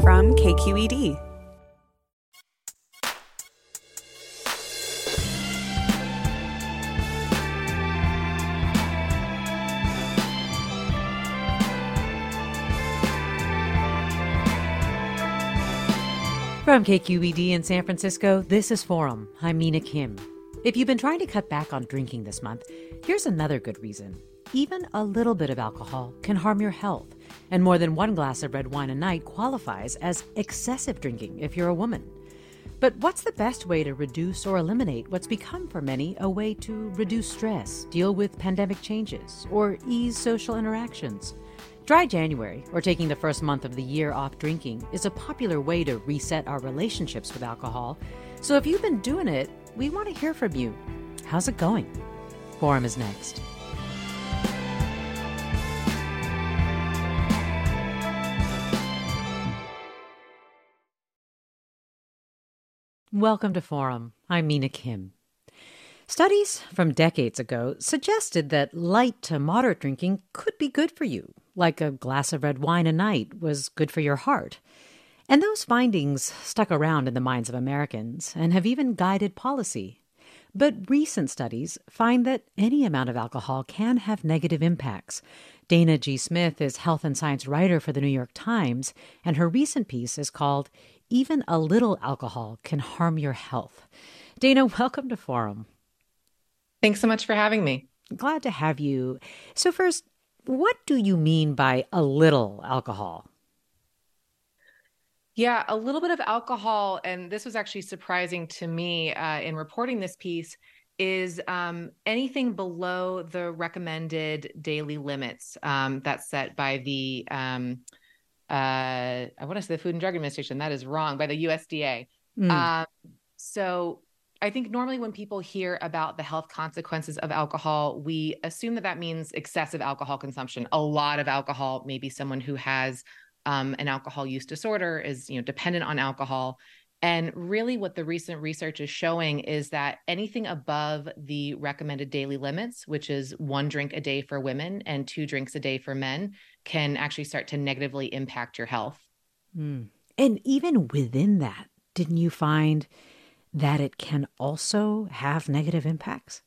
from KQED. From KQED in San Francisco, this is Forum. I'm Mina Kim. If you've been trying to cut back on drinking this month, here's another good reason. Even a little bit of alcohol can harm your health and more than one glass of red wine a night qualifies as excessive drinking if you're a woman. But what's the best way to reduce or eliminate what's become for many a way to reduce stress, deal with pandemic changes, or ease social interactions? Dry January, or taking the first month of the year off drinking, is a popular way to reset our relationships with alcohol. So if you've been doing it, we want to hear from you. How's it going? Forum is next. Welcome to Forum. I'm Mina Kim. Studies from decades ago suggested that light to moderate drinking could be good for you, like a glass of red wine a night was good for your heart. And those findings stuck around in the minds of Americans and have even guided policy. But recent studies find that any amount of alcohol can have negative impacts. Dana G. Smith is health and science writer for the New York Times, and her recent piece is called even a little alcohol can harm your health. Dana, welcome to Forum. Thanks so much for having me. Glad to have you. So, first, what do you mean by a little alcohol? Yeah, a little bit of alcohol, and this was actually surprising to me uh, in reporting this piece, is um, anything below the recommended daily limits um, that's set by the um, uh, I want to say the Food and Drug Administration. That is wrong by the USDA. Mm. Um, so I think normally when people hear about the health consequences of alcohol, we assume that that means excessive alcohol consumption. A lot of alcohol, maybe someone who has um, an alcohol use disorder is you know dependent on alcohol. And really, what the recent research is showing is that anything above the recommended daily limits, which is one drink a day for women and two drinks a day for men, can actually start to negatively impact your health. Mm. And even within that, didn't you find that it can also have negative impacts?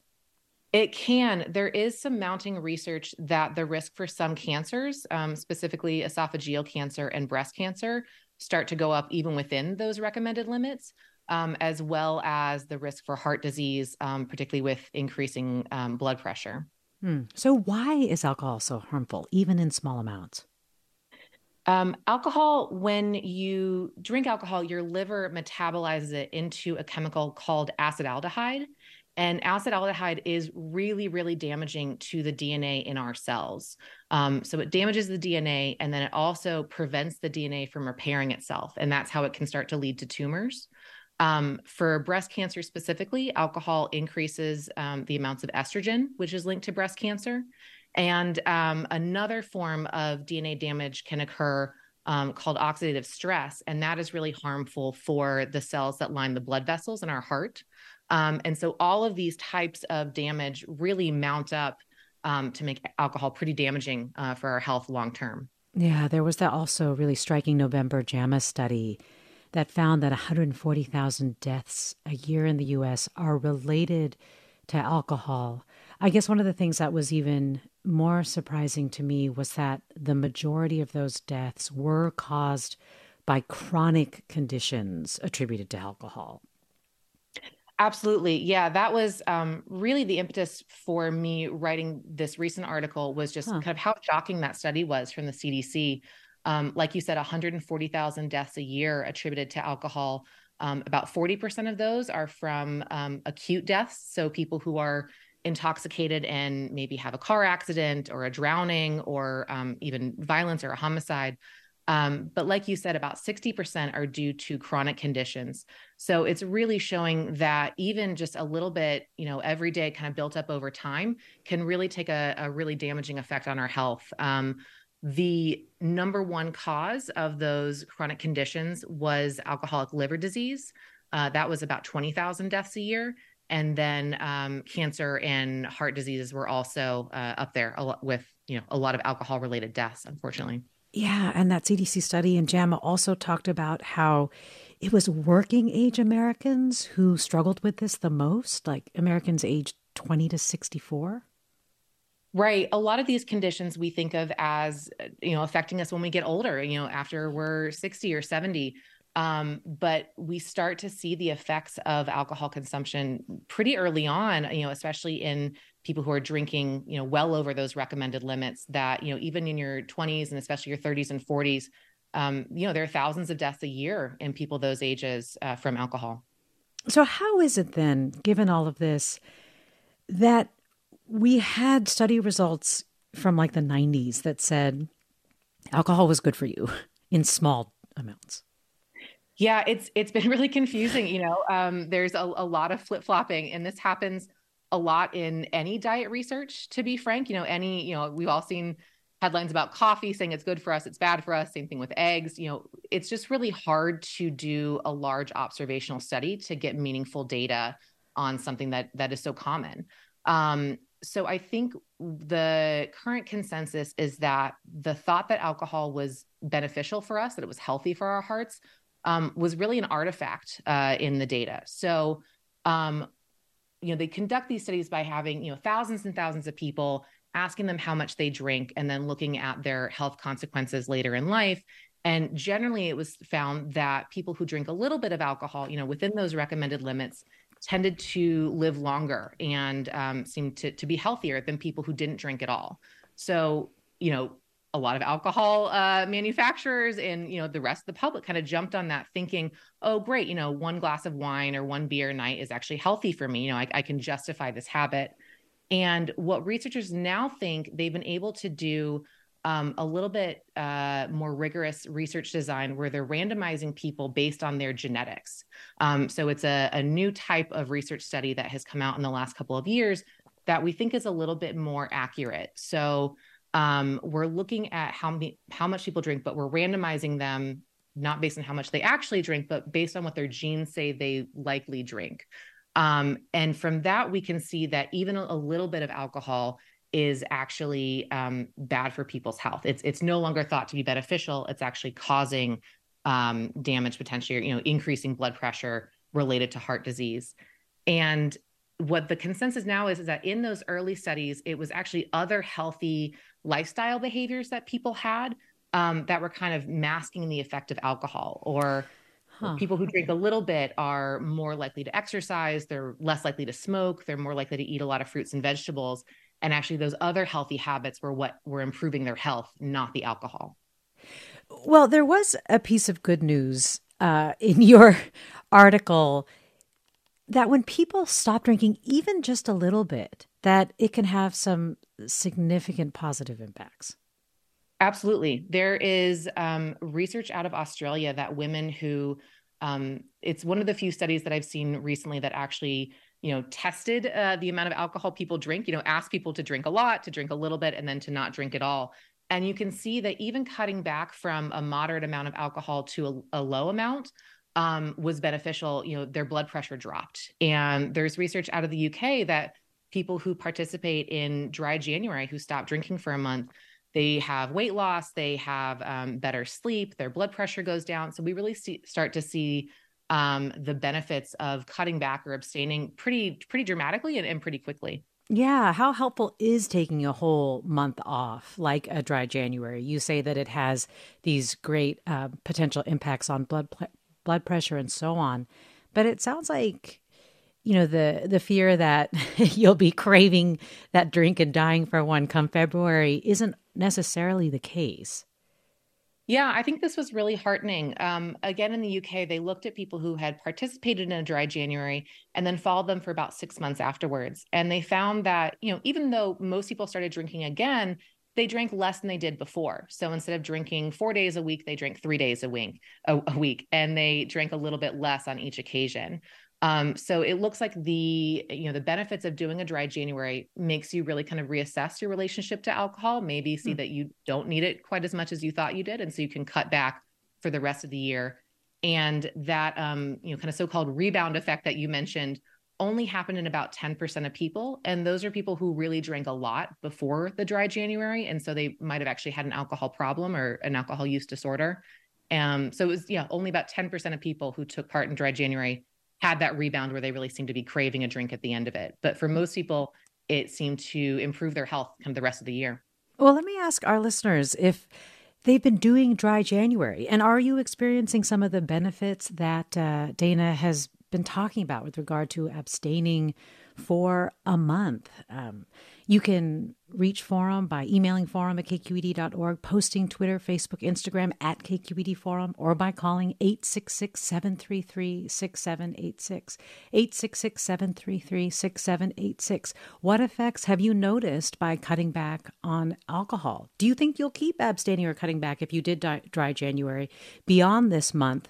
It can. There is some mounting research that the risk for some cancers, um, specifically esophageal cancer and breast cancer, start to go up even within those recommended limits, um, as well as the risk for heart disease, um, particularly with increasing um, blood pressure. Hmm. So, why is alcohol so harmful, even in small amounts? Um, alcohol, when you drink alcohol, your liver metabolizes it into a chemical called acetaldehyde. And acetaldehyde is really, really damaging to the DNA in our cells. Um, so it damages the DNA and then it also prevents the DNA from repairing itself. And that's how it can start to lead to tumors. Um, for breast cancer specifically, alcohol increases um, the amounts of estrogen, which is linked to breast cancer. And um, another form of DNA damage can occur um, called oxidative stress. And that is really harmful for the cells that line the blood vessels in our heart. Um, and so all of these types of damage really mount up um, to make alcohol pretty damaging uh, for our health long term. Yeah, there was that also really striking November JAMA study that found that 140,000 deaths a year in the US are related to alcohol. I guess one of the things that was even more surprising to me was that the majority of those deaths were caused by chronic conditions attributed to alcohol. Absolutely. Yeah, that was um, really the impetus for me writing this recent article was just huh. kind of how shocking that study was from the CDC. Um, like you said, 140,000 deaths a year attributed to alcohol. Um, about 40% of those are from um, acute deaths. So people who are intoxicated and maybe have a car accident or a drowning or um, even violence or a homicide. Um, but like you said, about 60% are due to chronic conditions. So it's really showing that even just a little bit, you know, every day kind of built up over time can really take a, a really damaging effect on our health. Um, the number one cause of those chronic conditions was alcoholic liver disease. Uh, that was about 20,000 deaths a year. And then um, cancer and heart diseases were also uh, up there with, you know, a lot of alcohol related deaths, unfortunately. Yeah, and that CDC study in JAMA also talked about how it was working age Americans who struggled with this the most, like Americans aged 20 to 64. Right. A lot of these conditions we think of as, you know, affecting us when we get older, you know, after we're 60 or 70. Um, but we start to see the effects of alcohol consumption pretty early on, you know, especially in people who are drinking, you know, well over those recommended limits that, you know, even in your 20s and especially your 30s and 40s, um, you know, there are thousands of deaths a year in people those ages uh, from alcohol. So, how is it then, given all of this, that we had study results from like the 90s that said alcohol was good for you in small amounts? Yeah, it's it's been really confusing. You know, um, there's a, a lot of flip flopping, and this happens a lot in any diet research, to be frank. You know, any, you know, we've all seen headlines about coffee saying it's good for us, it's bad for us. Same thing with eggs. You know, it's just really hard to do a large observational study to get meaningful data on something that that is so common. Um, so I think the current consensus is that the thought that alcohol was beneficial for us, that it was healthy for our hearts, um, was really an artifact uh, in the data. So um, you know they conduct these studies by having you know thousands and thousands of people asking them how much they drink and then looking at their health consequences later in life. And generally it was found that people who drink a little bit of alcohol you know within those recommended limits tended to live longer and um, seemed to, to be healthier than people who didn't drink at all. So you know a lot of alcohol uh, manufacturers and you know the rest of the public kind of jumped on that thinking oh great you know one glass of wine or one beer a night is actually healthy for me you know I, I can justify this habit and what researchers now think they've been able to do um, a little bit uh, more rigorous research design where they're randomizing people based on their genetics. Um, so it's a, a, new type of research study that has come out in the last couple of years that we think is a little bit more accurate. So um, we're looking at how many how much people drink, but we're randomizing them not based on how much they actually drink, but based on what their genes say they likely drink. Um, and from that, we can see that even a, little bit of alcohol is actually um, bad for people's health. It's it's no longer thought to be beneficial. It's actually causing um, damage potentially, you know, increasing blood pressure related to heart disease. And what the consensus now is is that in those early studies, it was actually other healthy lifestyle behaviors that people had um, that were kind of masking the effect of alcohol or huh. people who drink a little bit are more likely to exercise they're less likely to smoke they're more likely to eat a lot of fruits and vegetables and actually those other healthy habits were what were improving their health not the alcohol well there was a piece of good news uh, in your article that when people stop drinking even just a little bit that it can have some significant positive impacts. Absolutely. There is um, research out of Australia that women who, um, it's one of the few studies that I've seen recently that actually, you know, tested uh, the amount of alcohol people drink, you know, ask people to drink a lot, to drink a little bit, and then to not drink at all. And you can see that even cutting back from a moderate amount of alcohol to a, a low amount um, was beneficial. You know, their blood pressure dropped. And there's research out of the UK that people who participate in dry January who stop drinking for a month, they have weight loss, they have um, better sleep, their blood pressure goes down. So we really see, start to see um, the benefits of cutting back or abstaining pretty pretty dramatically and, and pretty quickly. Yeah, how helpful is taking a whole month off, like a dry January? You say that it has these great uh, potential impacts on blood blood pressure and so on, but it sounds like you know the the fear that you'll be craving that drink and dying for one come February isn't necessarily the case. Yeah, I think this was really heartening. Um, again, in the UK, they looked at people who had participated in a dry January and then followed them for about six months afterwards. And they found that, you know, even though most people started drinking again, they drank less than they did before. So instead of drinking four days a week, they drank three days a week, a, a week, and they drank a little bit less on each occasion. Um, so it looks like the you know the benefits of doing a dry January makes you really kind of reassess your relationship to alcohol. Maybe see mm. that you don't need it quite as much as you thought you did, and so you can cut back for the rest of the year. And that um, you know kind of so-called rebound effect that you mentioned only happened in about 10% of people. And those are people who really drank a lot before the dry January. And so they might have actually had an alcohol problem or an alcohol use disorder. Um, so it was, yeah, only about 10% of people who took part in dry January had that rebound where they really seemed to be craving a drink at the end of it. But for most people, it seemed to improve their health kind of the rest of the year. Well, let me ask our listeners if they've been doing dry January, and are you experiencing some of the benefits that uh, Dana has been talking about with regard to abstaining for a month? Um, you can reach Forum by emailing forum at kqed.org, posting Twitter, Facebook, Instagram at KQED Forum, or by calling 866 733 6786. 866 733 6786. What effects have you noticed by cutting back on alcohol? Do you think you'll keep abstaining or cutting back if you did dry January beyond this month?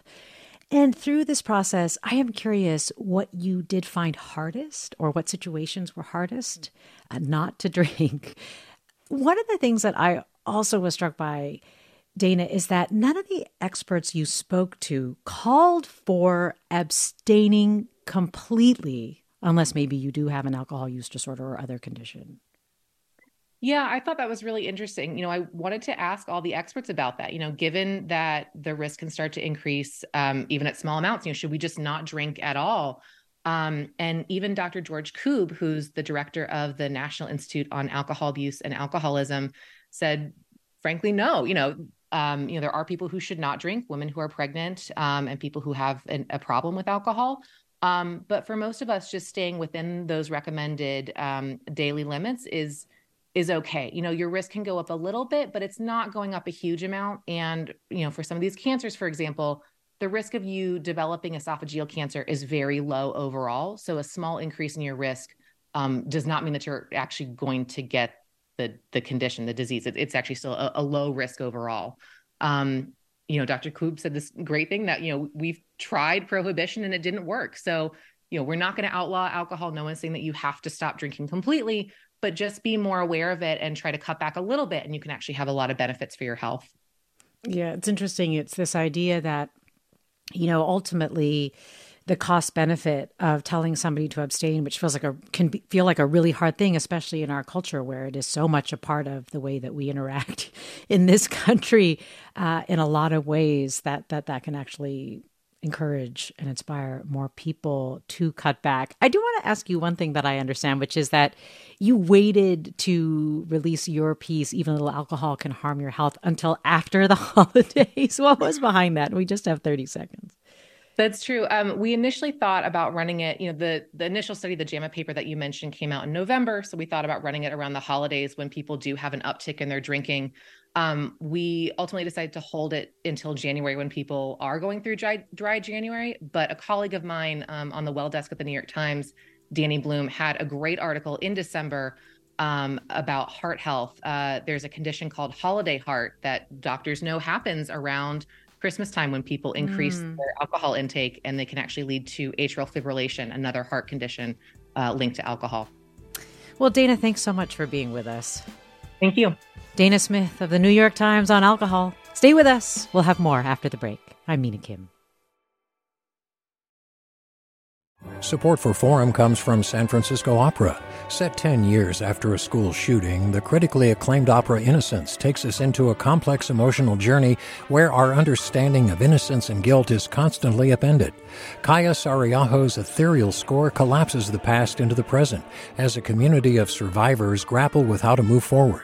And through this process, I am curious what you did find hardest or what situations were hardest uh, not to drink. One of the things that I also was struck by, Dana, is that none of the experts you spoke to called for abstaining completely, unless maybe you do have an alcohol use disorder or other condition. Yeah, I thought that was really interesting. You know, I wanted to ask all the experts about that. You know, given that the risk can start to increase um, even at small amounts, you know, should we just not drink at all? Um, and even Dr. George Koob, who's the director of the National Institute on Alcohol Abuse and Alcoholism, said, frankly, no. You know, um, you know, there are people who should not drink, women who are pregnant, um, and people who have an, a problem with alcohol. Um, but for most of us, just staying within those recommended um, daily limits is is okay. You know, your risk can go up a little bit, but it's not going up a huge amount. And, you know, for some of these cancers, for example, the risk of you developing esophageal cancer is very low overall. So a small increase in your risk um, does not mean that you're actually going to get the the condition, the disease. It, it's actually still a, a, low risk overall. Um, you know, Dr. Koob said this great thing that you know we've tried prohibition and it didn't work. So you know, we're not going to outlaw alcohol. No one's saying that you have to stop drinking completely, but just be more aware of it and try to cut back a little bit and you can actually have a lot of benefits for your health. Yeah it's interesting. It's this idea that you know ultimately the cost benefit of telling somebody to abstain which feels like a can be, feel like a really hard thing especially in our culture where it is so much a part of the way that we interact in this country uh, in a lot of ways that that that can actually encourage and inspire more people to cut back. I do want to ask you one thing that I understand, which is that you waited to release your piece, even little alcohol can harm your health, until after the holidays. what was behind that? We just have 30 seconds. That's true. Um, we initially thought about running it. You know, the the initial study, the JAMA paper that you mentioned, came out in November. So we thought about running it around the holidays when people do have an uptick in their drinking. Um, we ultimately decided to hold it until January when people are going through dry, dry January. But a colleague of mine um, on the well desk at the New York Times, Dani Blum, had a great article in December um, about heart health. Uh, there's a condition called holiday heart that doctors know happens around Christmas time when people increase mm. their alcohol intake, and they can actually lead to atrial fibrillation, another heart condition uh, linked to alcohol. Well, Dana, thanks so much for being with us. Thank you. Dana Smith of the New York Times on alcohol. Stay with us. We'll have more after the break. I'm Mina Kim. Support for Forum comes from San Francisco Opera. Set 10 years after a school shooting, the critically acclaimed opera Innocence takes us into a complex emotional journey where our understanding of innocence and guilt is constantly upended. Kaija Saariaho's ethereal score collapses the past into the present as a community of survivors grapple with how to move forward.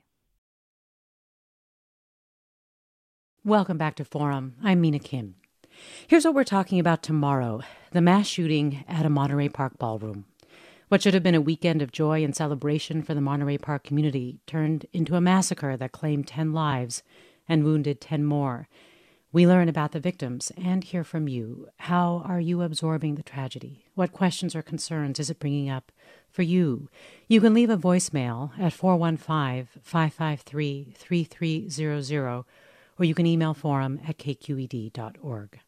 Welcome back to Forum. I'm Mina Kim. Here's what we're talking about tomorrow the mass shooting at a Monterey Park ballroom. What should have been a weekend of joy and celebration for the Monterey Park community turned into a massacre that claimed 10 lives and wounded 10 more. We learn about the victims and hear from you. How are you absorbing the tragedy? What questions or concerns is it bringing up for you? You can leave a voicemail at 415 553 3300 or you can email forum at kqed.org.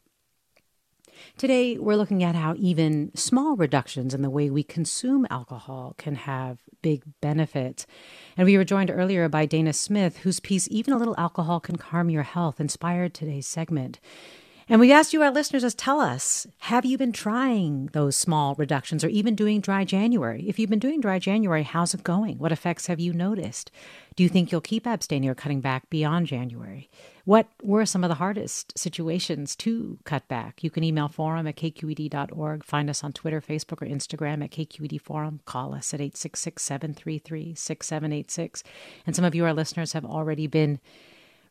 Today, we're looking at how even small reductions in the way we consume alcohol can have big benefits. And we were joined earlier by Dana Smith, whose piece, Even a Little Alcohol Can Harm Your Health, inspired today's segment. And we asked you, our listeners, to tell us have you been trying those small reductions or even doing dry January? If you've been doing dry January, how's it going? What effects have you noticed? Do you think you'll keep abstaining or cutting back beyond January? What were some of the hardest situations to cut back? You can email forum at kqed.org, find us on Twitter, Facebook, or Instagram at KQED Forum, call us at 866 733 6786. And some of you, our listeners, have already been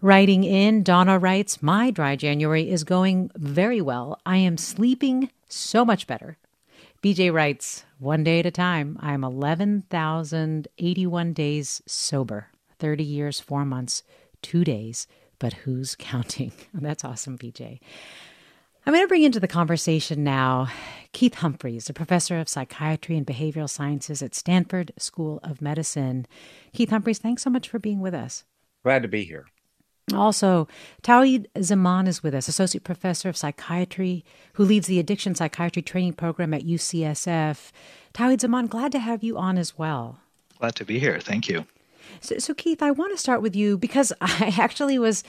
Writing in, Donna writes, My dry January is going very well. I am sleeping so much better. BJ writes, One day at a time. I am 11,081 days sober, 30 years, 4 months, 2 days, but who's counting? That's awesome, BJ. I'm going to bring into the conversation now Keith Humphreys, a professor of psychiatry and behavioral sciences at Stanford School of Medicine. Keith Humphreys, thanks so much for being with us. Glad to be here. Also, Tauhid Zaman is with us, Associate Professor of Psychiatry, who leads the Addiction Psychiatry Training Program at UCSF. Tauhid Zaman, glad to have you on as well. Glad to be here. Thank you. So, so Keith, I want to start with you because I actually was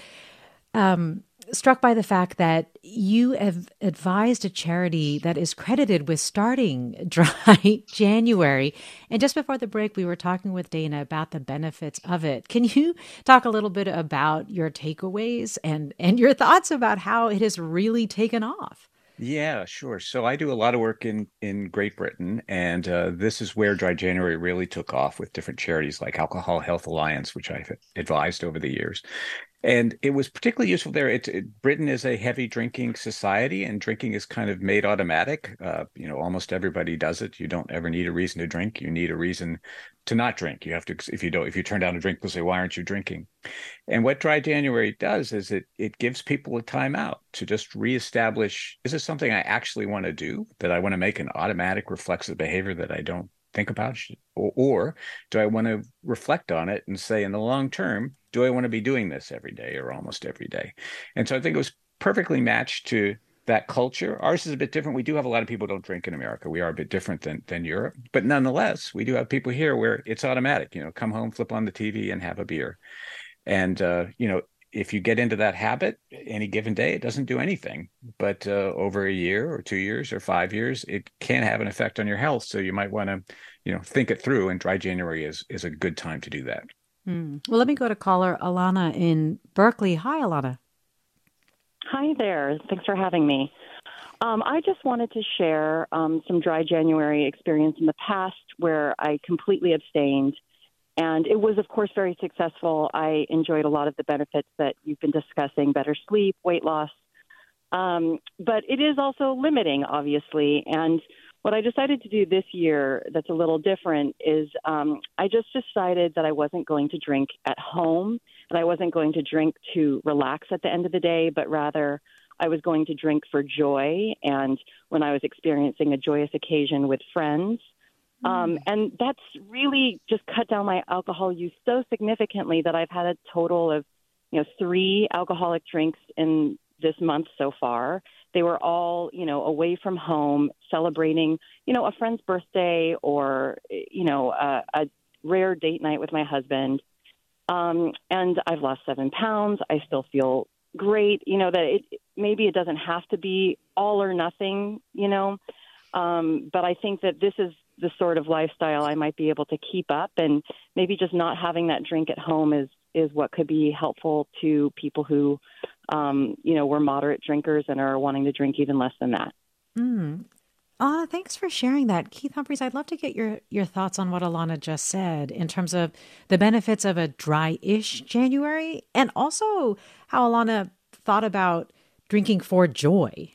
um, struck by the fact that you have advised a charity that is credited with starting Dry January. And just before the break, we were talking with Dana about the benefits of it. Can you talk a little bit about your takeaways and, and your thoughts about how it has really taken off? Yeah, sure. So I do a lot of work in in Great Britain, and uh, this is where Dry January really took off with different charities like Alcohol Health Alliance, which I've advised over the years and it was particularly useful there. It, it, Britain is a heavy drinking society, and drinking is kind of made automatic. Uh, you know, almost everybody does it. You don't ever need a reason to drink. You need a reason to not drink. You have to, if you don't, if you turn down a drink, they'll say, "Why aren't you drinking?" And what Dry January does is it it gives people a time out to just reestablish: Is this something I actually want to do? That I want to make an automatic reflexive behavior that I don't think about, or, or do I want to reflect on it and say, in the long term? Do I want to be doing this every day or almost every day? And so I think it was perfectly matched to that culture. Ours is a bit different. We do have a lot of people don't drink in America. We are a bit different than than Europe, but nonetheless, we do have people here where it's automatic. You know, come home, flip on the TV, and have a beer. And uh, you know, if you get into that habit, any given day, it doesn't do anything. But uh, over a year or two years or five years, it can have an effect on your health. So you might want to, you know, think it through. And dry January is is a good time to do that. Mm. Well, let me go to caller Alana in Berkeley. Hi, Alana. Hi there. Thanks for having me. Um, I just wanted to share um, some dry January experience in the past where I completely abstained. And it was, of course, very successful. I enjoyed a lot of the benefits that you've been discussing better sleep, weight loss. Um, but it is also limiting, obviously. And what I decided to do this year that's a little different is um, I just decided that I wasn't going to drink at home and I wasn't going to drink to relax at the end of the day, but rather I was going to drink for joy and when I was experiencing a joyous occasion with friends. Um, and that's really just cut down my alcohol use so significantly that I've had a total of, you know, three alcoholic drinks in this month so far. They were all, you know, away from home, celebrating, you know, a friend's birthday or, you know, a, a rare date night with my husband. Um, and I've lost seven pounds. I still feel great. You know that it maybe it doesn't have to be all or nothing. You know, um, but I think that this is the sort of lifestyle I might be able to keep up, and maybe just not having that drink at home is is what could be helpful to people who, um, you know, we're moderate drinkers and are wanting to drink even less than that. Mm. Uh, thanks for sharing that. Keith Humphreys, I'd love to get your, your thoughts on what Alana just said in terms of the benefits of a dry ish January and also how Alana thought about drinking for joy.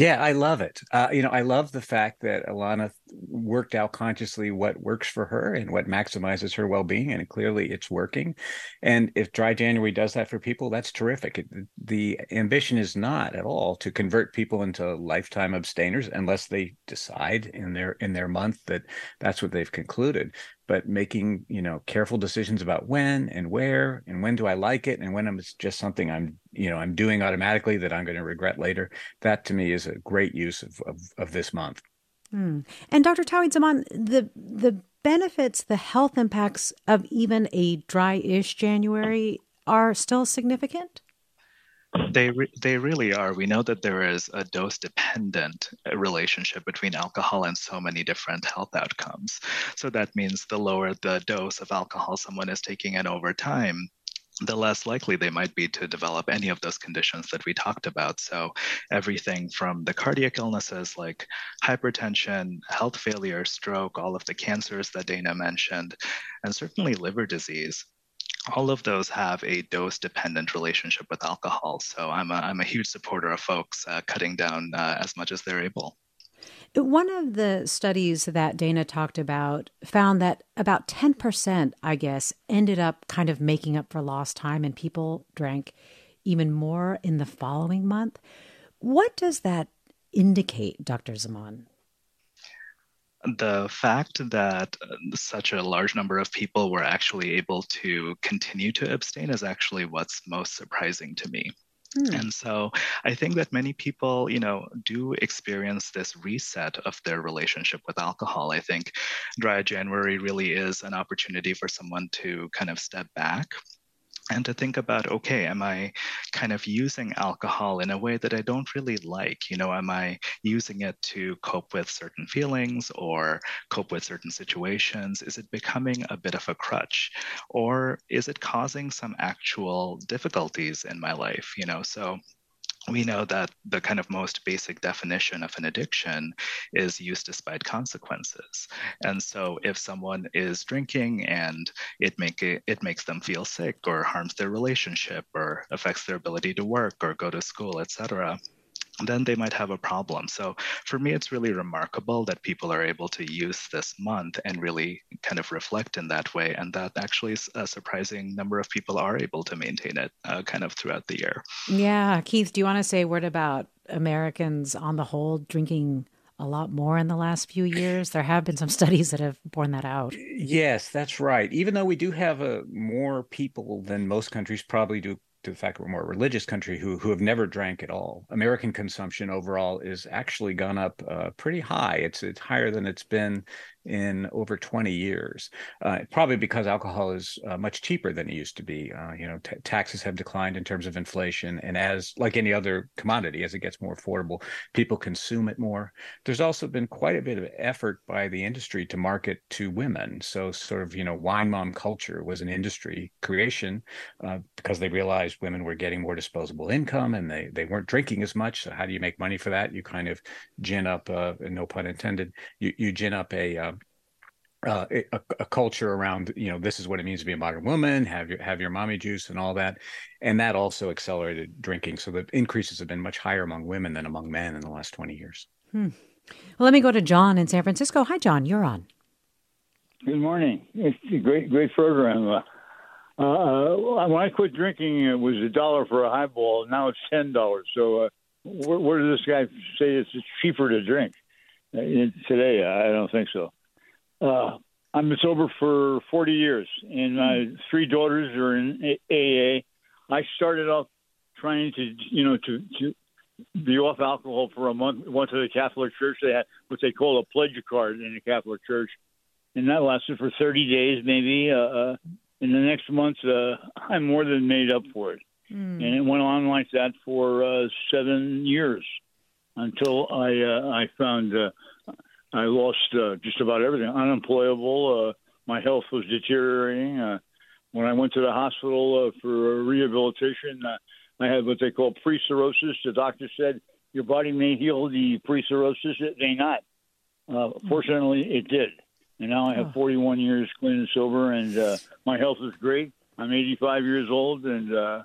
Yeah, I love it. Uh, you know, I love the fact that Alana worked out consciously what works for her and what maximizes her well-being, and clearly it's working. And if Dry January does that for people, that's terrific. It, the ambition is not at all to convert people into lifetime abstainers, unless they decide in their in their month that that's what they've concluded but making you know careful decisions about when and where and when do i like it and when it's just something i'm you know i'm doing automatically that i'm going to regret later. That to me is a great use of of, of this month. Mm. and dr tauhid zaman the the benefits the health impacts of even a dry-ish january are still significant they re- they really are. We know that there is a dose dependent uh, relationship between alcohol and so many different health outcomes. So that means the lower the dose of alcohol someone is taking in over time, the less likely they might be to develop any of those conditions that we talked about. So, everything from the cardiac illnesses like hypertension, health failure, stroke, all of the cancers that Dana mentioned, and certainly liver disease all of those have a dose dependent relationship with alcohol. So I'm a, I'm a huge supporter of folks uh, cutting down uh, as much as they're able. One of the studies that Dana talked about found that about 10%, I guess, ended up kind of making up for lost time, and people drank even more in the following month. What does that indicate, Dr. Zaman? The fact that uh, such a large number of people were actually able to continue to abstain is actually what's most surprising to me. Hmm. And so I think that many people, you know, do experience this reset of their relationship with alcohol. I think Dry January really is an opportunity for someone to kind of step back and to think about okay am i kind of using alcohol in a way that i don't really like? You know am i using it to cope with certain feelings or cope with certain situations? Is it becoming a bit of a crutch? Or is it causing some actual difficulties in my life you know? So we know that the kind of most basic definition of an addiction is use despite consequences. And so if someone is drinking and it make it, it makes them feel sick or harms their relationship or affects their ability to work or go to school, etc., then they might have a problem. So for me, it's really remarkable that people are able to use this month and really kind of reflect in that way. And that actually a surprising number of people are able to maintain it uh, kind of throughout the year. Yeah. Keith, do you want to say a word about Americans on the whole drinking? a lot more in the last few years. There have been some studies that have borne that out. Yes, that's right. Even though we do have a, uh, more people than most countries probably do to the fact we're a more religious country who who have never drank at all. American consumption overall is actually gone up uh, pretty high. It's it's higher than it's been in over 20 years. Uh, probably because alcohol is uh, much cheaper than it used to be. Uh, you know, t- taxes have declined in terms of inflation, and as like any other commodity, as it gets more affordable, people consume it more. There's also been quite a bit of effort by the industry to market to women. So, sort of, you know, wine mom culture was an industry creation uh, because they realized women were getting more disposable income and they they weren't drinking as much. So, how do you make money for that? You kind of gin up, uh, no pun intended. You you gin up a uh, uh, a, a, culture around you know this is what it means to be a modern woman have your have your mommy juice and all that and that also accelerated drinking so the increases have been much higher among women than among men in the last 20 years hmm. Well, let me go to John in San Francisco. Hi, John. You're on. Good morning. It's a great, great program. Uh, uh, when I quit drinking, it was a dollar for a highball. Now it's ten dollars. So, uh, where, where, does this guy say it's cheaper to drink uh, today? I don't think so. Uh, I'm sober for 40 years, and my three daughters are in AA. I started off trying to, you know, to to be off alcohol for a month. Went to the Catholic Church. They had what they call a pledge card in the Catholic Church and that lasted for 30 days maybe. Uh, uh, in the next month, uh, I more than made up for it, mm. and it went on like that for uh, seven years until I uh, I found uh, I lost uh, just about everything. Unemployable. Uh, my health was deteriorating. Uh, when I went to the hospital uh, for rehabilitation, uh, I had what they call pre-cirrhosis. The doctor said your body may heal the pre-cirrhosis. It may not. Uh, fortunately, it did and now I have 41 years clean and sober, and uh, my health is great. I'm 85 years old, and uh,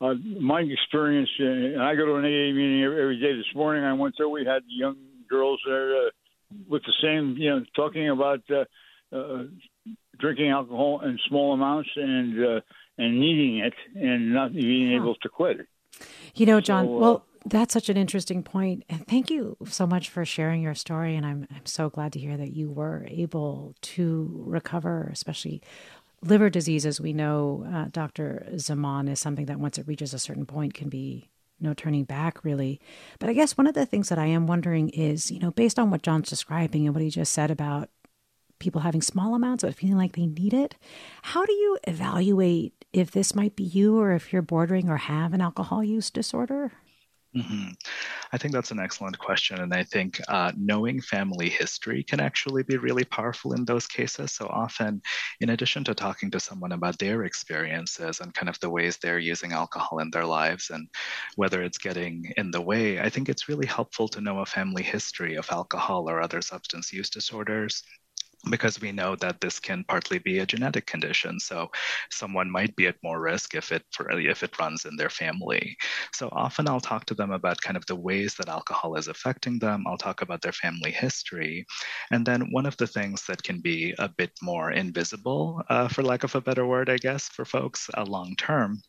uh, my experience. Uh, I go to an AA meeting every, every day. This morning I went there. We had young girls there uh, with the same, you know, talking about uh, uh, drinking alcohol in small amounts and uh, and needing it and not being able to quit. You know, John. So, uh, well that's such an interesting point. And thank you so much for sharing your story. And I'm, I'm so glad to hear that you were able to recover, especially liver disease, as we know, uh, Dr. Zaman, is something that once it reaches a certain point can be no turning back, really. But I guess one of the things that I am wondering is, you know, based on what John's describing and what he just said about people having small amounts but feeling like they need it, how do you evaluate if this might be you or if you're bordering or have an alcohol use disorder? Mm-hmm. I think that's an excellent question. And I think uh, knowing family history can actually be really powerful in those cases. So often, in addition to talking to someone about their experiences and kind of the ways they're using alcohol in their lives and whether it's getting in the way, I think it's really helpful to know a family history of alcohol or other substance use disorders because we know that this can partly be a genetic condition. So someone might be at more risk if it if it runs in their family. So often I'll talk to them about kind of the ways that alcohol is affecting them. I'll talk about their family history, and then one of the things that can be a bit more invisible, uh, for lack of a better word, I guess, for folks uh, long term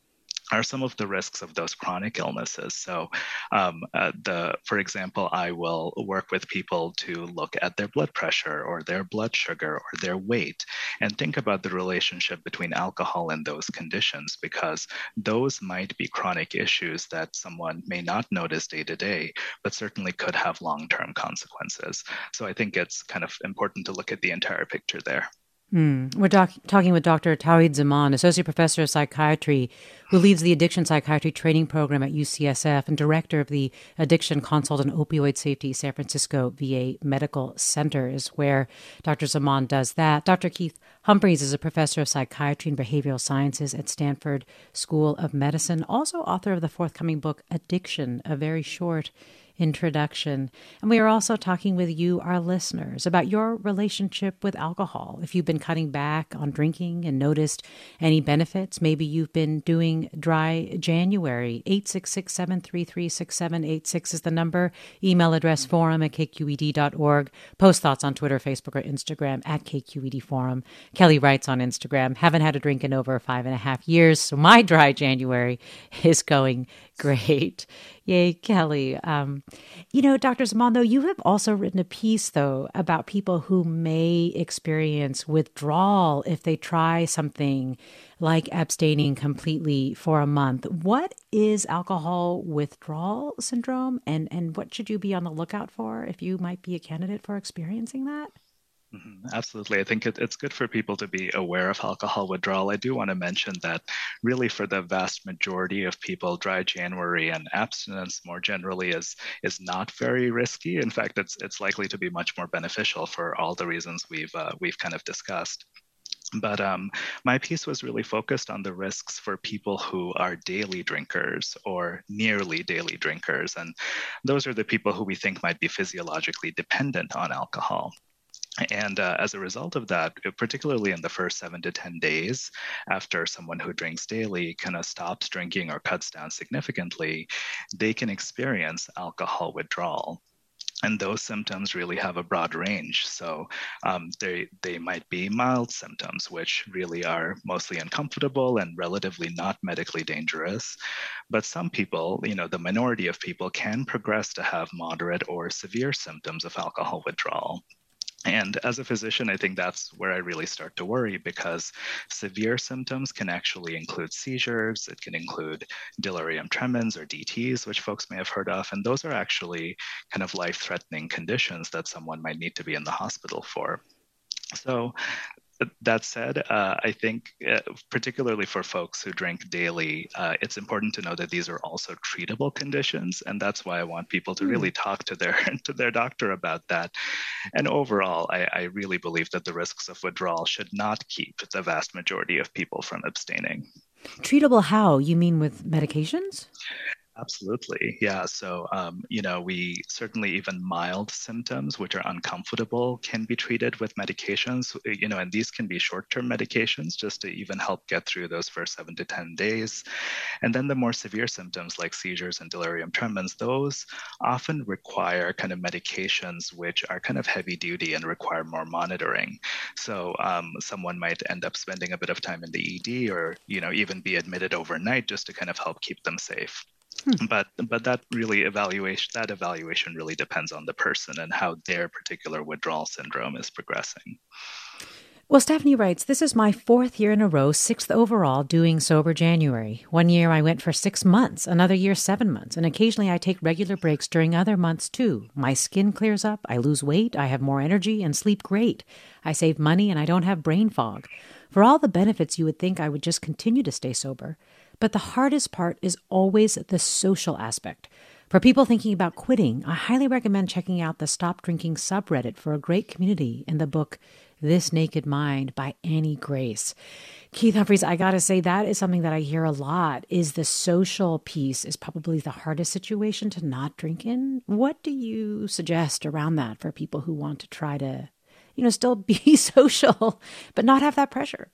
are some of the risks of those chronic illnesses. So, um, uh, the for example, I will work with people to look at their blood pressure or their blood sugar or their weight, and think about the relationship between alcohol and those conditions, because those might be chronic issues that someone may not notice day to day, but certainly could have long-term consequences. So, I think it's kind of important to look at the entire picture there. Mm. We're doc- talking with Dr. Tauhid Zaman, Associate Professor of Psychiatry, who leads the Addiction Psychiatry Training Program at UCSF and Director of the Addiction Consult and Opioid Safety San Francisco VA Medical Center, is where Dr. Zaman does that. Dr. Keith Humphreys is a professor of psychiatry and behavioral sciences at Stanford School of Medicine, also author of the forthcoming book, Addiction, a very short introduction. And we are also talking with you, our listeners, about your relationship with alcohol. If you've been cutting back on drinking and noticed any benefits, maybe you've been doing dry January. 866 733 6786 is the number. Email address forum at kqed.org. Post thoughts on Twitter, Facebook, or Instagram at KQED Forum. Kelly writes on Instagram, haven't had a drink in over five and a half years, so my dry January is going great. Yay, Kelly. Um, you know, Dr. Zaman, though, you have also written a piece, though, about people who may experience withdrawal if they try something like abstaining completely for a month. What is alcohol withdrawal syndrome, and, and what should you be on the lookout for if you might be a candidate for experiencing that? Mm-hmm. Absolutely. I think it, it's good for people to be aware of alcohol withdrawal. I do want to mention that really for the vast majority of people, dry January and abstinence more generally is is not very risky. In fact, it's it's likely to be much more beneficial for all the reasons we've uh, we've kind of discussed. But um, my piece was really focused on the risks for people who are daily drinkers or nearly daily drinkers. And those are the people who we think might be physiologically dependent on alcohol. And uh, as a result of that, uh, particularly in the first seven to 10 days after someone who drinks daily kind of stops drinking or cuts down significantly, they can experience alcohol withdrawal. and those symptoms really have a broad range. So um, they they might be mild symptoms, which really are mostly uncomfortable and relatively not medically dangerous. But some people, you know, the minority of people can progress to have moderate or severe symptoms of alcohol withdrawal. And as a physician, I think that's where I really start to worry because severe symptoms can actually include seizures, it can include delirium tremens or DTs, which folks may have heard of. And those are actually kind of life threatening conditions that someone might need to be in the hospital for. So that said, uh, I think uh, particularly for folks who drink daily, uh, it's important to know that these are also treatable conditions, and that's why I want people to really hmm. talk to their to their doctor about that. And overall, I, I really believe that the risks of withdrawal should not keep the vast majority of people from abstaining. Treatable how? You mean with medications? Absolutely. Yeah. So, um, you know, we certainly even mild symptoms, which are uncomfortable, can be treated with medications, uh, you know, and these can be short term medications just to even help get through those first seven to 10 days. And then the more severe symptoms like seizures and delirium tremens, those often require kind of medications which are kind of heavy duty and require more monitoring. So, um, someone might end up spending a bit of time in the ED or, you know, even be admitted overnight just to kind of help keep them safe. Hmm. But but that really evaluation that evaluation really depends on the person and how their particular withdrawal syndrome is progressing. Well, Stephanie writes, This is my fourth year in a row, sixth overall, doing Sober January. One year I went for six months, another year seven months, and occasionally I take regular breaks during other months too. My skin clears up, I lose weight, I have more energy, and sleep great. I save money, and I don't have brain fog. For all the benefits, you would think I would just continue to stay sober. But the hardest part is always the social aspect. For people thinking about quitting, I highly recommend checking out the Stop Drinking subreddit for a great community in the book This Naked Mind by Annie Grace. Keith Humphreys, I got to say that is something that I hear a lot is the social piece is probably the hardest situation to not drink in. What do you suggest around that for people who want to try to, you know, still be social but not have that pressure?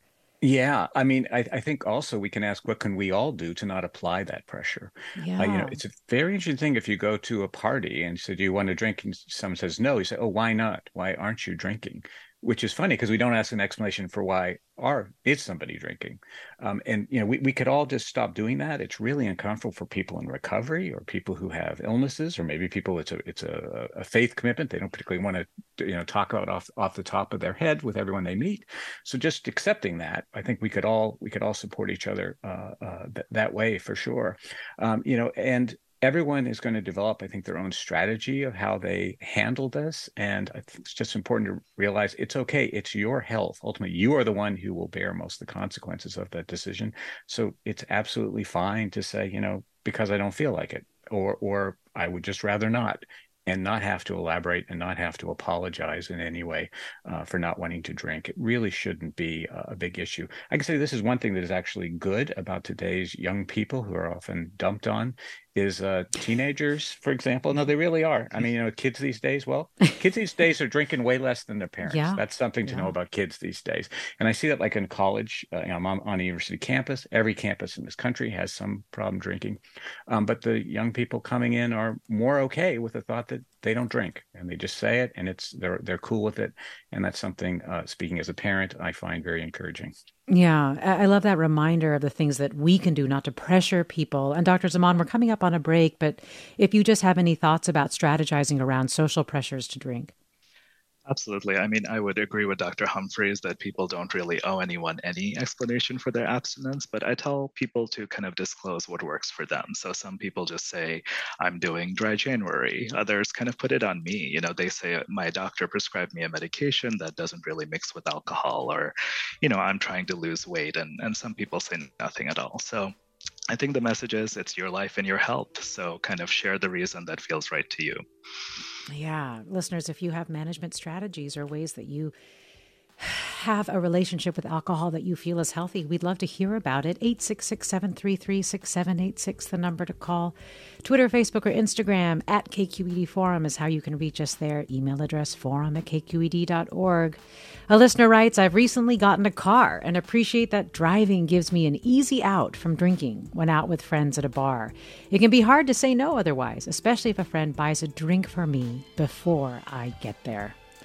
Yeah, I mean, I, I, think also we can ask what can we all do to not apply that pressure. Yeah. Uh, you know, it's a very interesting thing if you go to a party and say, "Do you want to drink?" and someone says no, you say, "Oh, why not? Why aren't you drinking?" Which is funny because we don't ask an explanation for why are is somebody drinking. Um, and you know we, we could all just stop doing that. It's really uncomfortable for people in recovery or people who have illnesses or maybe people it's a it's a, a faith commitment. They don't particularly want to you know talk about off off the top of their head with everyone they meet. So just accepting that i think we could all we could all support each other uh, uh, th- that way for sure. Um, you know and everyone is going to develop, I think, their own strategy of how they handle this. And I think it's just important to realize it's okay. It's your health. Ultimately, you are the one who will bear most of the consequences of that decision. So it's absolutely fine to say, you know, because I don't feel like it, or or I would just rather not and not have to elaborate and not have to apologize in any way uh, for not wanting to drink. It really shouldn't be a big issue. I can say this is one thing that is actually good about today's young people who are often dumped on is uh, teenagers, for example. No, they really are. I mean, you know, kids these days. Well, kids these days are drinking way less than their parents. Yeah. That's something to yeah. know about kids these days. And I see that like in college. Uh, you know, I'm on a university campus. Every campus in this country has some problem drinking, um, but the young people coming in are more okay with the thought that they don't drink and they just say it, and it's they're they're cool with it. And that's something. Uh, speaking as a parent, I find very encouraging. Yeah, I love that reminder of the things that we can do not to pressure people. And Dr. Zaman, we're coming up on a break, but if you just have any thoughts about strategizing around social pressures to drink. Absolutely. I mean, I would agree with Dr. Humphreys that people don't really owe anyone any explanation for their abstinence, but I tell people to kind of disclose what works for them. So some people just say, I'm doing dry January. Others kind of put it on me. You know, they say, my doctor prescribed me a medication that doesn't really mix with alcohol, or, you know, I'm trying to lose weight. And, and some people say nothing at all. So I think the message is it's your life and your health. So kind of share the reason that feels right to you. Yeah. Listeners, if you have management strategies or ways that you have a relationship with alcohol that you feel is healthy, we'd love to hear about it. 866 733 6786, the number to call. Twitter, Facebook, or Instagram at KQED Forum is how you can reach us there. Email address forum at kqed.org. A listener writes I've recently gotten a car and appreciate that driving gives me an easy out from drinking when out with friends at a bar. It can be hard to say no otherwise, especially if a friend buys a drink for me before I get there.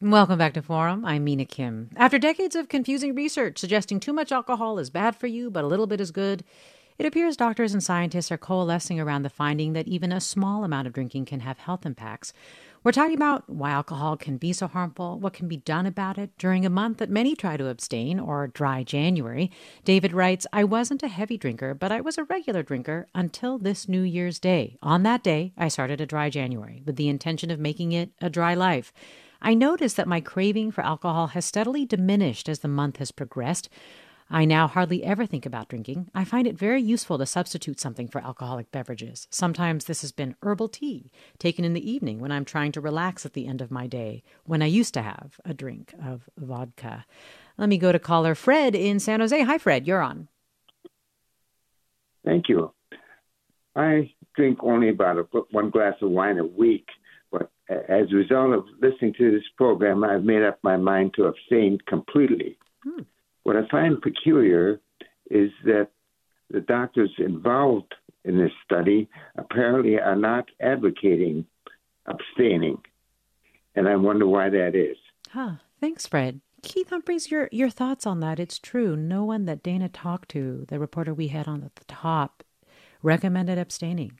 Welcome back to Forum. I'm Mina Kim. After decades of confusing research suggesting too much alcohol is bad for you, but a little bit is good, it appears doctors and scientists are coalescing around the finding that even a small amount of drinking can have health impacts. We're talking about why alcohol can be so harmful, what can be done about it during a month that many try to abstain, or dry January. David writes I wasn't a heavy drinker, but I was a regular drinker until this New Year's Day. On that day, I started a dry January with the intention of making it a dry life. I notice that my craving for alcohol has steadily diminished as the month has progressed. I now hardly ever think about drinking. I find it very useful to substitute something for alcoholic beverages. Sometimes this has been herbal tea, taken in the evening when I'm trying to relax at the end of my day, when I used to have a drink of vodka. Let me go to caller Fred in San Jose. Hi, Fred, you're on. Thank you. I drink only about a, one glass of wine a week as a result of listening to this program, I've made up my mind to abstain completely. Hmm. What I find peculiar is that the doctors involved in this study apparently are not advocating abstaining. And I wonder why that is. Huh. Thanks, Fred. Keith Humphreys, your your thoughts on that? It's true. No one that Dani talked to, the reporter we had on at the top, recommended abstaining.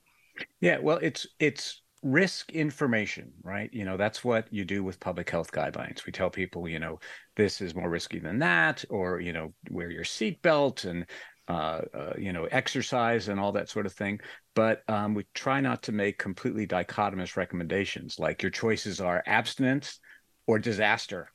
Yeah, well, it's it's risk information, right? You know, that's what you do with public health guidelines. We tell people, you know, this is more risky than that, or, you know, wear your seatbelt and, uh, uh, you know, exercise and all that sort of thing. But um, we try not to make completely dichotomous recommendations, like your choices are abstinence or disaster,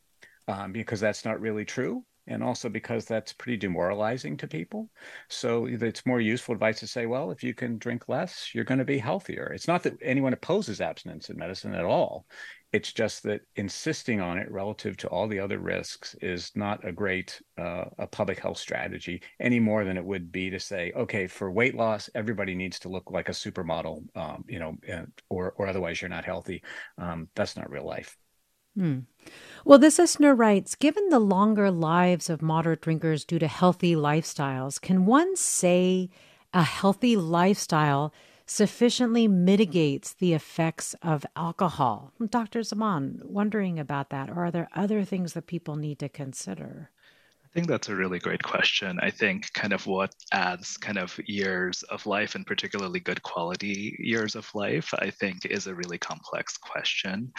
um, because that's not really true and also because that's pretty demoralizing to people. So it's more useful advice to say, well, if you can drink less, you're going to be healthier. It's not that anyone opposes abstinence in medicine at all. It's just that insisting on it relative to all the other risks is not a great uh, a public health strategy any more than it would be to say, okay, for weight loss, everybody needs to look like a supermodel, um, you know, or or otherwise you're not healthy. Um, that's not real life. Hmm. Well, this listener writes Given the longer lives of moderate drinkers due to healthy lifestyles, can one say a healthy lifestyle sufficiently mitigates the effects of alcohol? Dr. Zaman, wondering about that. Or are there other things that people need to consider? I think that's a really great question. I think kind of what adds kind of years of life and particularly good quality years of life, I think is a really complex question.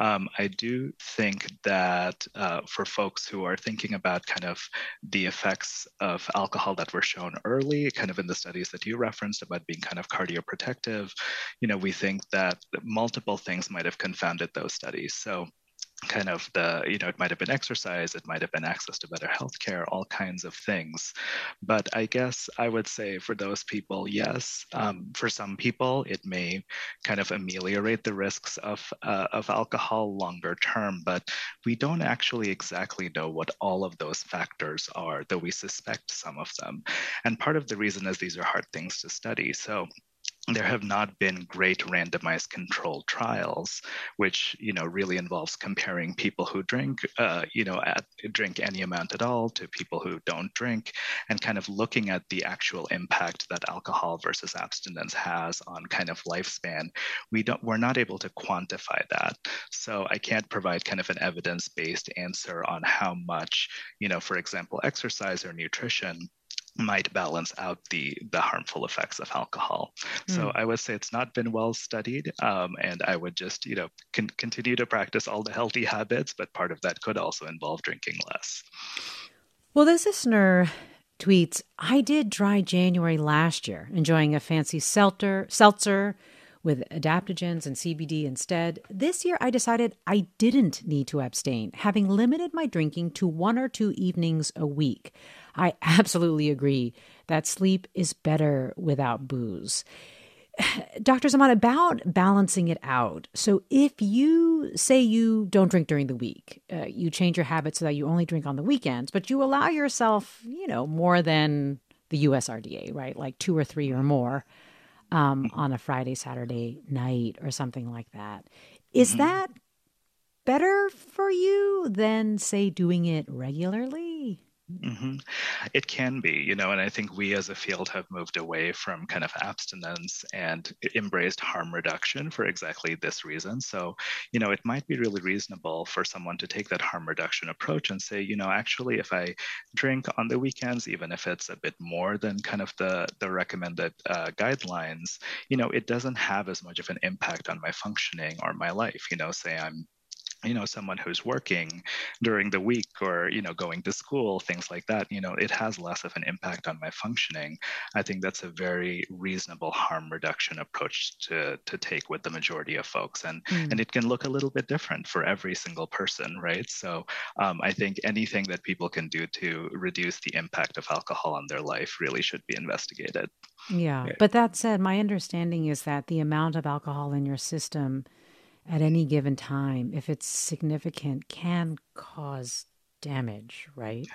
Um, I do think that uh, for folks who are thinking about kind of the effects of alcohol that were shown early, kind of in the studies that you referenced about being kind of cardioprotective, you know, we think that multiple things might have confounded those studies. So kind of the you know it might have been exercise it might have been access to better healthcare all kinds of things. But i guess i would say for those people yes um, for some people it may kind of ameliorate the risks of uh, of alcohol longer term but we don't actually exactly know what all of those factors are though we suspect some of them. And part of the reason is these are hard things to study. So there have not been great randomized controlled trials, which you know really involves comparing people who drink, uh, you know, at, drink any amount at all to people who don't drink, and kind of looking at the actual impact that alcohol versus abstinence has on kind of lifespan. We don't, we're not able to quantify that, so I can't provide kind of an evidence-based answer on how much, you know, for example, exercise or nutrition might balance out the the harmful effects of alcohol. Mm. So I would say it's not been well studied, um, and I would just you know con- continue to practice all the healthy habits, but part of that could also involve drinking less. Well, this listener tweets, "I did dry January last year, enjoying a fancy seltzer, seltzer." with adaptogens and CBD instead. This year, I decided I didn't need to abstain, having limited my drinking to one or two evenings a week. I absolutely agree that sleep is better without booze. Dr. Zaman, about balancing it out. So, if you say you don't drink during the week, uh, you change your habits so that you only drink on the weekends, but you allow yourself, you know, more than the USRDA, right? Like two or three or more um, on a Friday, Saturday night or something like that. Is mm-hmm. that better for you than, say, doing it regularly? Mm-hmm. It can be, you know, and I think we as a field have moved away from kind of abstinence and embraced harm reduction for exactly this reason. So, you know, it might be really reasonable for someone to take that harm reduction approach and say, you know, actually, if I drink on the weekends, even if it's a bit more than kind of the the recommended uh, guidelines, you know, it doesn't have as much of an impact on my functioning or my life. You know, say I'm you know someone who's working during the week or you know going to school things like that you know it has less of an impact on my functioning. I think that's a very reasonable harm reduction approach to to take with the majority of folks and mm. and it can look a little bit different for every single person right? So um, i think anything that people can do to reduce the impact of alcohol on their life really should be investigated. Yeah. but that said my understanding is that the amount of alcohol in your system at any given time, if it's significant, can cause damage, right?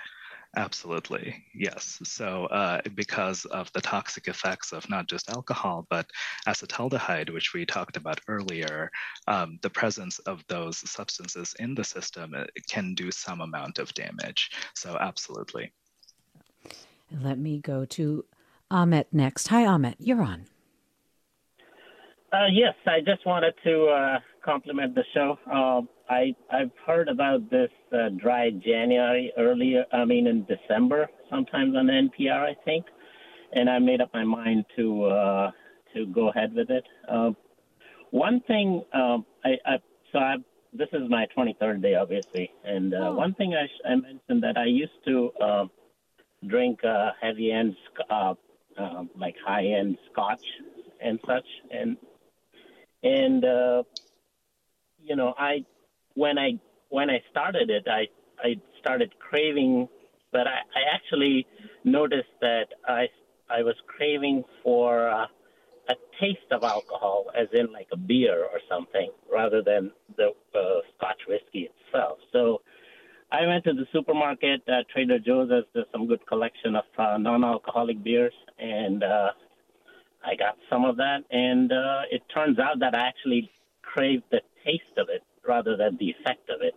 Absolutely, yes. So, uh, because of the toxic effects of not just alcohol, but acetaldehyde, which we talked about earlier, um, the presence of those substances in the system uh, can do some amount of damage. So, absolutely. Let me go to Ahmet next. Hi, Ahmet. You're on. Uh, yes, I just wanted to uh, compliment the show. Uh, I I've heard about this uh, dry January earlier. I mean, in December, sometimes on NPR, I think, and I made up my mind to uh, to go ahead with it. Uh, one thing, um, I, I so I this is my 23rd day, obviously, and uh, oh. one thing I, I mentioned that I used to uh, drink uh, heavy end, like high end scotch and such, and and uh, you know, I when I when I started it, I I started craving, but I, I actually noticed that I I was craving for uh, a taste of alcohol, as in like a beer or something, rather than the uh, Scotch whiskey itself. So I went to the supermarket. Uh, Trader Joe's has some good collection of uh, non-alcoholic beers, and uh, I got some of that, and uh, it turns out that I actually crave the taste of it rather than the effect of it.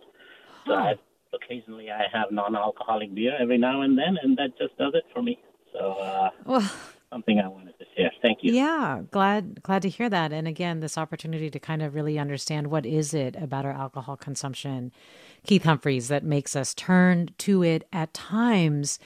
So huh. I, occasionally I have non-alcoholic beer every now and then, and that just does it for me. So uh, well, something I wanted to share. Thank you. Yeah, glad glad to hear that. And again, this opportunity to kind of really understand what is it about our alcohol consumption, Keith Humphreys, that makes us turn to it at times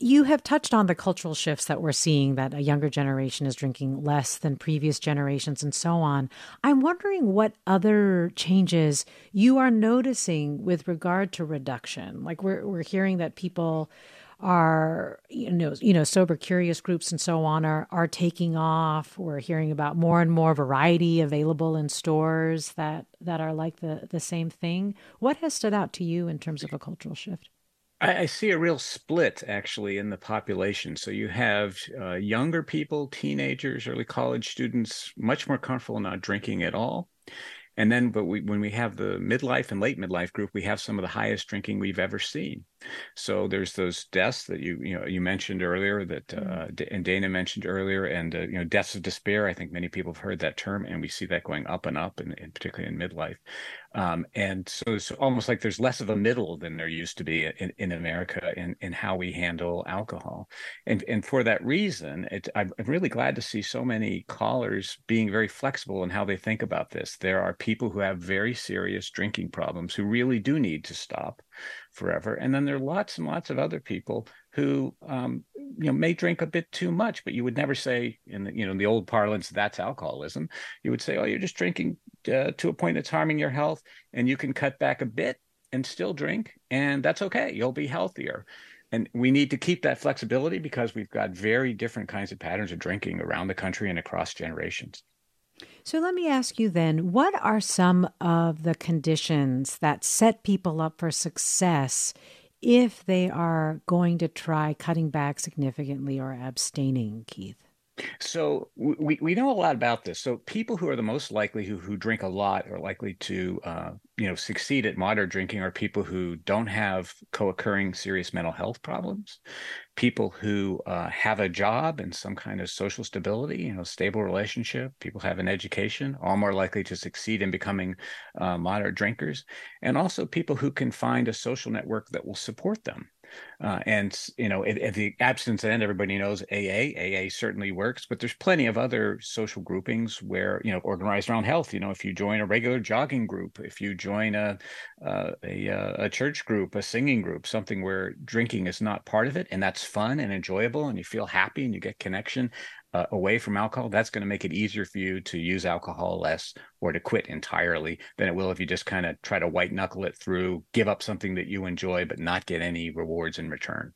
you have touched on the cultural shifts that we're seeing that a younger generation is drinking less than previous generations and so on. I'm wondering what other changes you are noticing with regard to reduction. Like we're we're hearing that people are you know you know sober curious groups and so on are are taking off. We're hearing about more and more variety available in stores that that are like the the same thing. What has stood out to you in terms of a cultural shift? I, I see a real split actually in the population. So you have uh, younger people, teenagers, early college students, much more comfortable not drinking at all and then, but we, when we have the midlife and late midlife group, we have some of the highest drinking we've ever seen. So there's those deaths that you you know you mentioned earlier that mm. uh, and Dani mentioned earlier, and uh, you know deaths of despair. I think many people have heard that term, and we see that going up and up, and, and particularly in midlife. Um, and so it's almost like there's less of a middle than there used to be in, in America in, in how we handle alcohol. And, and for that reason, it, I'm really glad to see so many callers being very flexible in how they think about this. There are people who have very serious drinking problems who really do need to stop forever. And then there are lots and lots of other people who um, you know may drink a bit too much, but you would never say in the, you know in the old parlance that's alcoholism. You would say, oh, you're just drinking uh, to a point that's harming your health, and you can cut back a bit and still drink, and that's okay. You'll be healthier. And we need to keep that flexibility because we've got very different kinds of patterns of drinking around the country and across generations. So let me ask you then what are some of the conditions that set people up for success if they are going to try cutting back significantly or abstaining, Keith? So we, we know a lot about this. So people who are the most likely who, who drink a lot are likely to uh, you know succeed at moderate drinking are people who don't have co-occurring serious mental health problems, people who uh, have a job and some kind of social stability, you know, stable relationship. People have an education, all more likely to succeed in becoming uh, moderate drinkers, and also people who can find a social network that will support them. Uh, and you know, at, at, the abstinence end, everybody knows AA. AA certainly works, but there's plenty of other social groupings where you know organized around health. You know, if you join a regular jogging group, if you join a uh, a, a church group, a singing group, something where drinking is not part of it, and that's fun and enjoyable, and you feel happy and you get connection uh, away from alcohol, that's going to make it easier for you to use alcohol less or to quit entirely than it will if you just kind of try to white knuckle it through, give up something that you enjoy, but not get any rewards return.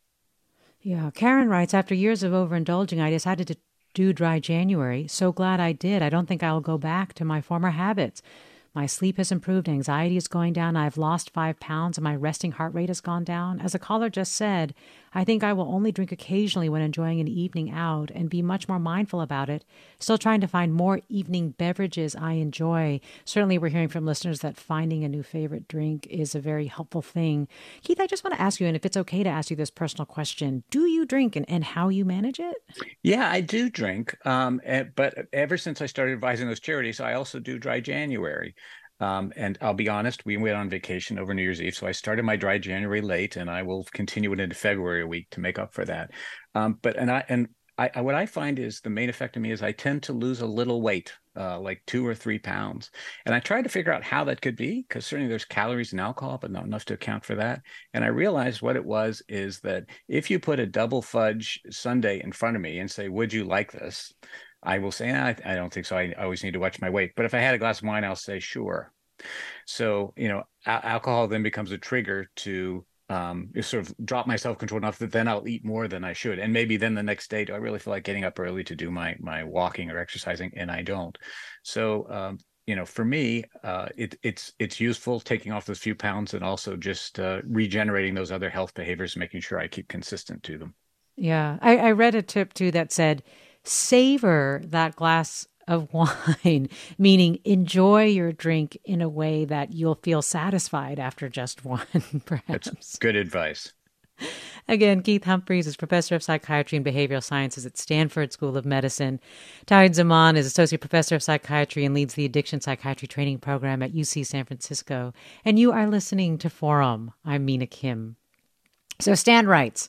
Yeah. Karen writes After years of overindulging, I decided to do dry January. So glad I did. I don't think I'll go back to my former habits. My sleep has improved, anxiety is going down, I've lost five pounds, and my resting heart rate has gone down. As a caller just said, I think I will only drink occasionally when enjoying an evening out and be much more mindful about it. Still trying to find more evening beverages I enjoy. Certainly, we're hearing from listeners that finding a new favorite drink is a very helpful thing. Keith, I just want to ask you, and if it's okay to ask you this personal question, do you drink and, and how you manage it? Yeah, I do drink. Um, eh, but ever since I started advising those charities, I also do dry January. Um, and I'll be honest, we went on vacation over New Year's Eve, so I started my dry January late, and I will continue it into February a week to make up for that. Um, but and I and I, what I find is the main effect of me is I tend to lose a little weight, uh, like two or three pounds, and I tried to figure out how that could be because certainly there's calories in alcohol, but not enough to account for that. And I realized what it was is that if you put a double fudge sundae in front of me and say, "Would you like this?" I will say, I, I don't think so. I always need to watch my weight. But if I had a glass of wine, I'll say, sure. So, you know, a- alcohol then becomes a trigger to um, sort of drop my self control enough that then I'll eat more than I should. And maybe then the next day, do I really feel like getting up early to do my my walking or exercising? And I don't. So, um, you know, for me, uh, it, it's it's useful taking off those few pounds and also just uh, regenerating those other health behaviors, making sure I keep consistent to them. Yeah, I, I read a tip too that said savor that glass of wine, meaning enjoy your drink in a way that you'll feel satisfied after just one, perhaps. That's good advice. Again, Keith Humphreys is professor of psychiatry and behavioral sciences at Stanford School of Medicine. Tauhid Zaman is associate professor of psychiatry and leads the addiction psychiatry training program at UC San Francisco. And you are listening to Forum. I'm Mina Kim. So Stan writes,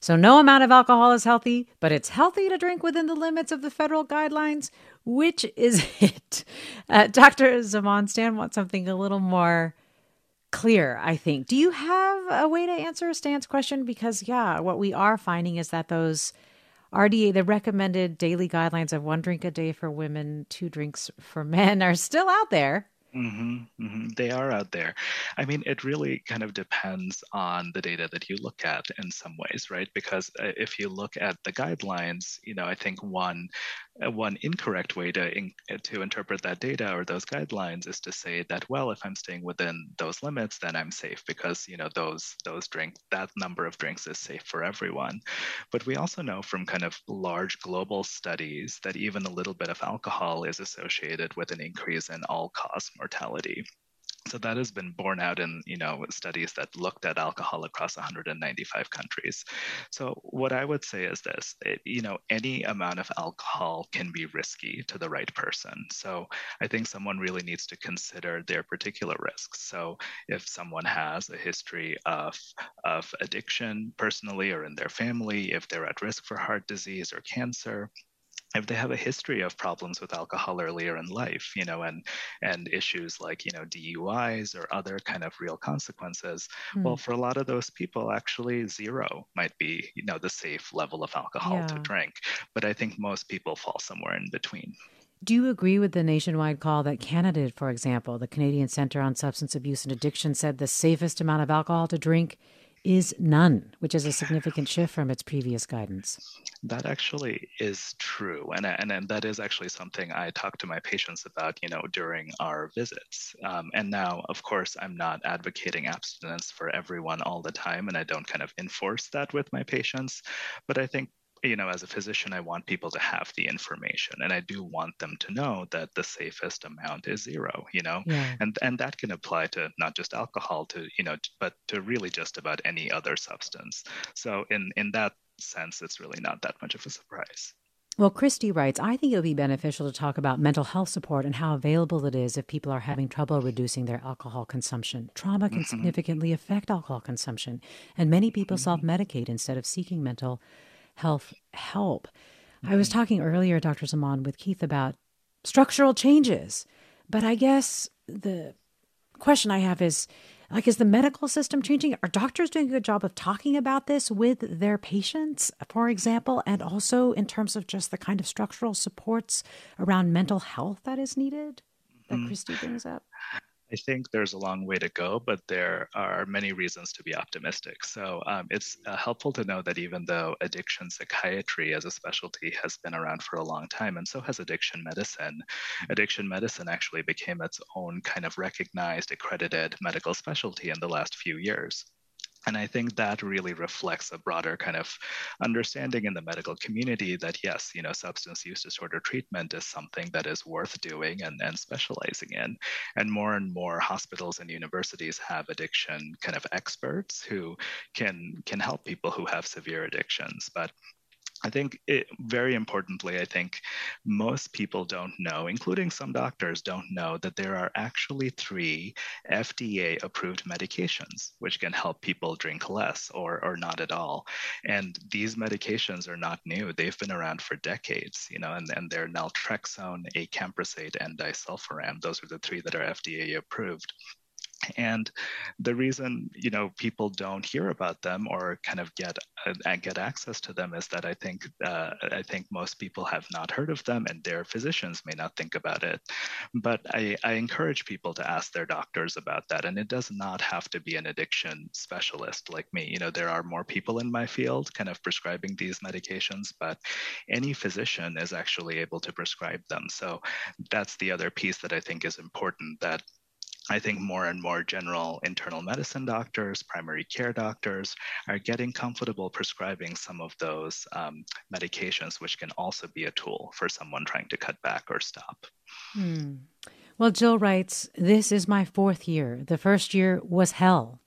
so, no amount of alcohol is healthy, but it's healthy to drink within the limits of the federal guidelines. Which is it? Uh, Dr. Zaman Stan wants something a little more clear, I think. Do you have a way to answer Stan's question? Because, yeah, what we are finding is that those RDA, the recommended daily guidelines of one drink a day for women, two drinks for men, are still out there. Mm-hmm, mm-hmm. They are out there. I mean, it really kind of depends on the data that you look at in some ways, right? Because uh, if you look at the guidelines, you know, I think one Uh, one incorrect way to in, uh, to interpret that data or those guidelines is to say that, well, if I'm staying within those limits, then I'm safe because you know those those drink that number of drinks is safe for everyone. But we also know from kind of large global studies that even a little bit of alcohol is associated with an increase in all cause mortality. So that has been borne out in you know studies that looked at alcohol across 195 countries. So what I would say is this: it, you know, any amount of alcohol can be risky to the right person. So I think someone really needs to consider their particular risks. So if someone has a history of of addiction personally or in their family, if they're at risk for heart disease or cancer, if they have a history of problems with alcohol earlier in life you know and and issues like you know duis or other kind of real consequences mm. well for a lot of those people actually zero might be you know the safe level of alcohol yeah. to drink but i think most people fall somewhere in between do you agree with the nationwide call that Canada, for example, the Canadian Centre on Substance Abuse and Addiction, said the safest amount of alcohol to drink is none, which is a significant shift from its previous guidance. That actually is true, and and, and that is actually something I talk to my patients about, you know, during our visits. Um, and now, of course, I'm not advocating abstinence for everyone all the time, and I don't kind of enforce that with my patients. But I think you know, as a physician, I want people to have the information, and I do want them to know that the safest amount is zero. You know, yeah. and and that can apply to not just alcohol, to you know, but to really just about any other substance. So in in that sense, it's really not that much of a surprise. Well, Christy writes, I think it would be beneficial to talk about mental health support and how available it is if people are having trouble reducing their alcohol consumption. Trauma can mm-hmm. significantly affect alcohol consumption, and many people mm-hmm. self medicate instead of seeking mental health help. Mm-hmm. I was mm-hmm. talking earlier, Dr. Zaman, with Keith about structural changes, but I guess the question I have is like, is the medical system changing? Are doctors doing a good job of talking about this with their patients, for example, and also in terms of just the kind of structural supports around mental health that is needed that mm-hmm. Christy brings up? I think there's a long way to go, but there are many reasons to be optimistic. So um, it's uh, helpful to know that even though addiction psychiatry as a specialty has been around for a long time, and so has addiction medicine, addiction medicine actually became its own kind of recognized, accredited medical specialty in the last few years. And I think that really reflects a broader kind of understanding in the medical community that yes, you know, substance use disorder treatment is something that is worth doing and, and specializing in. And more and more hospitals and universities have addiction kind of experts who can can help people who have severe addictions. But I think it, very importantly, I think most people don't know, including some doctors, don't know that there are actually three FDA approved medications which can help people drink less or, or not at all. And these medications are not new. They've been around for decades, you know, and, and they're naltrexone, acamprosate, and disulfiram. Those are the three that are FDA approved and the reason you know people don't hear about them or kind of get uh, get access to them is that I think uh, I think most people have not heard of them and their physicians may not think about it. But I, I encourage people to ask their doctors about that. And it does not have to be an addiction specialist like me. You know there are more people in my field kind of prescribing these medications but any physician is actually able to prescribe them. So that's the other piece that I think is important that I think more and more general internal medicine doctors, primary care doctors are getting comfortable prescribing some of those um, medications, which can also be a tool for someone trying to cut back or stop. Hmm. Well, Jill writes This is my fourth year. The first year was hell.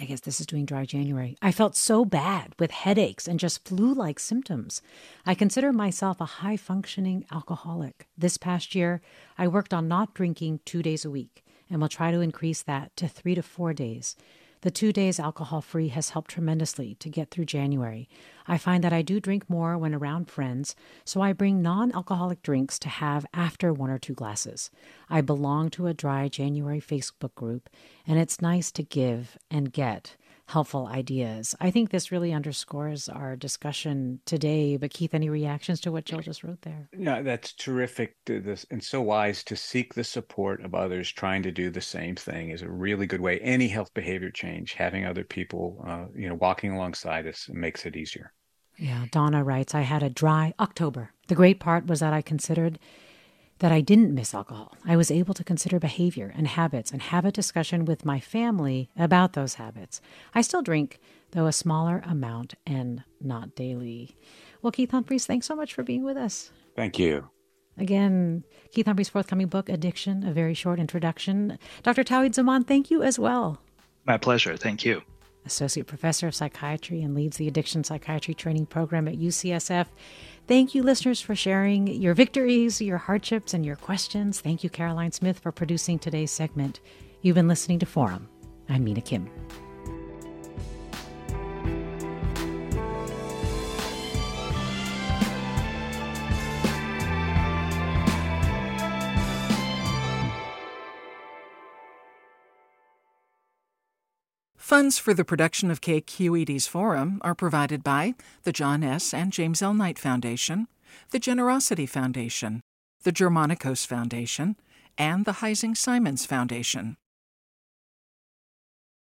I guess this is doing dry January. I felt so bad with headaches and just flu like symptoms. I consider myself a high functioning alcoholic. This past year, I worked on not drinking two days a week and we'll try to increase that to three to four days. The two days alcohol free has helped tremendously to get through January. I find that I do drink more when around friends, so I bring non alcoholic drinks to have after one or two glasses. I belong to a dry January Facebook group, and it's nice to give and get. Helpful ideas. I think this really underscores our discussion today. But Keith, any reactions to what Jill just wrote there? No, that's terrific. This and so wise to seek the support of others trying to do the same thing is a really good way. Any health behavior change, having other people, uh, you know, walking alongside us makes it easier. Yeah, Donna writes, I had a dry October. The great part was that I considered that I didn't miss alcohol. I was able to consider behavior and habits and have a discussion with my family about those habits. I still drink, though a smaller amount and not daily. Well, Keith Humphreys, thanks so much for being with us. Thank you. Again, Keith Humphreys' forthcoming book, Addiction, a very short introduction. Dr. Tauhid Zaman, thank you as well. My pleasure. Thank you. Associate Professor of Psychiatry and leads the Addiction Psychiatry Training Program at UCSF. Thank you, listeners, for sharing your victories, your hardships, and your questions. Thank you, Caroline Smith, for producing today's segment. You've been listening to Forum. I'm Mina Kim. Funds for the production of KQED's Forum are provided by the John S. and James L. Knight Foundation, the Generosity Foundation, the Germanacos Foundation, and the Heising Simons Foundation.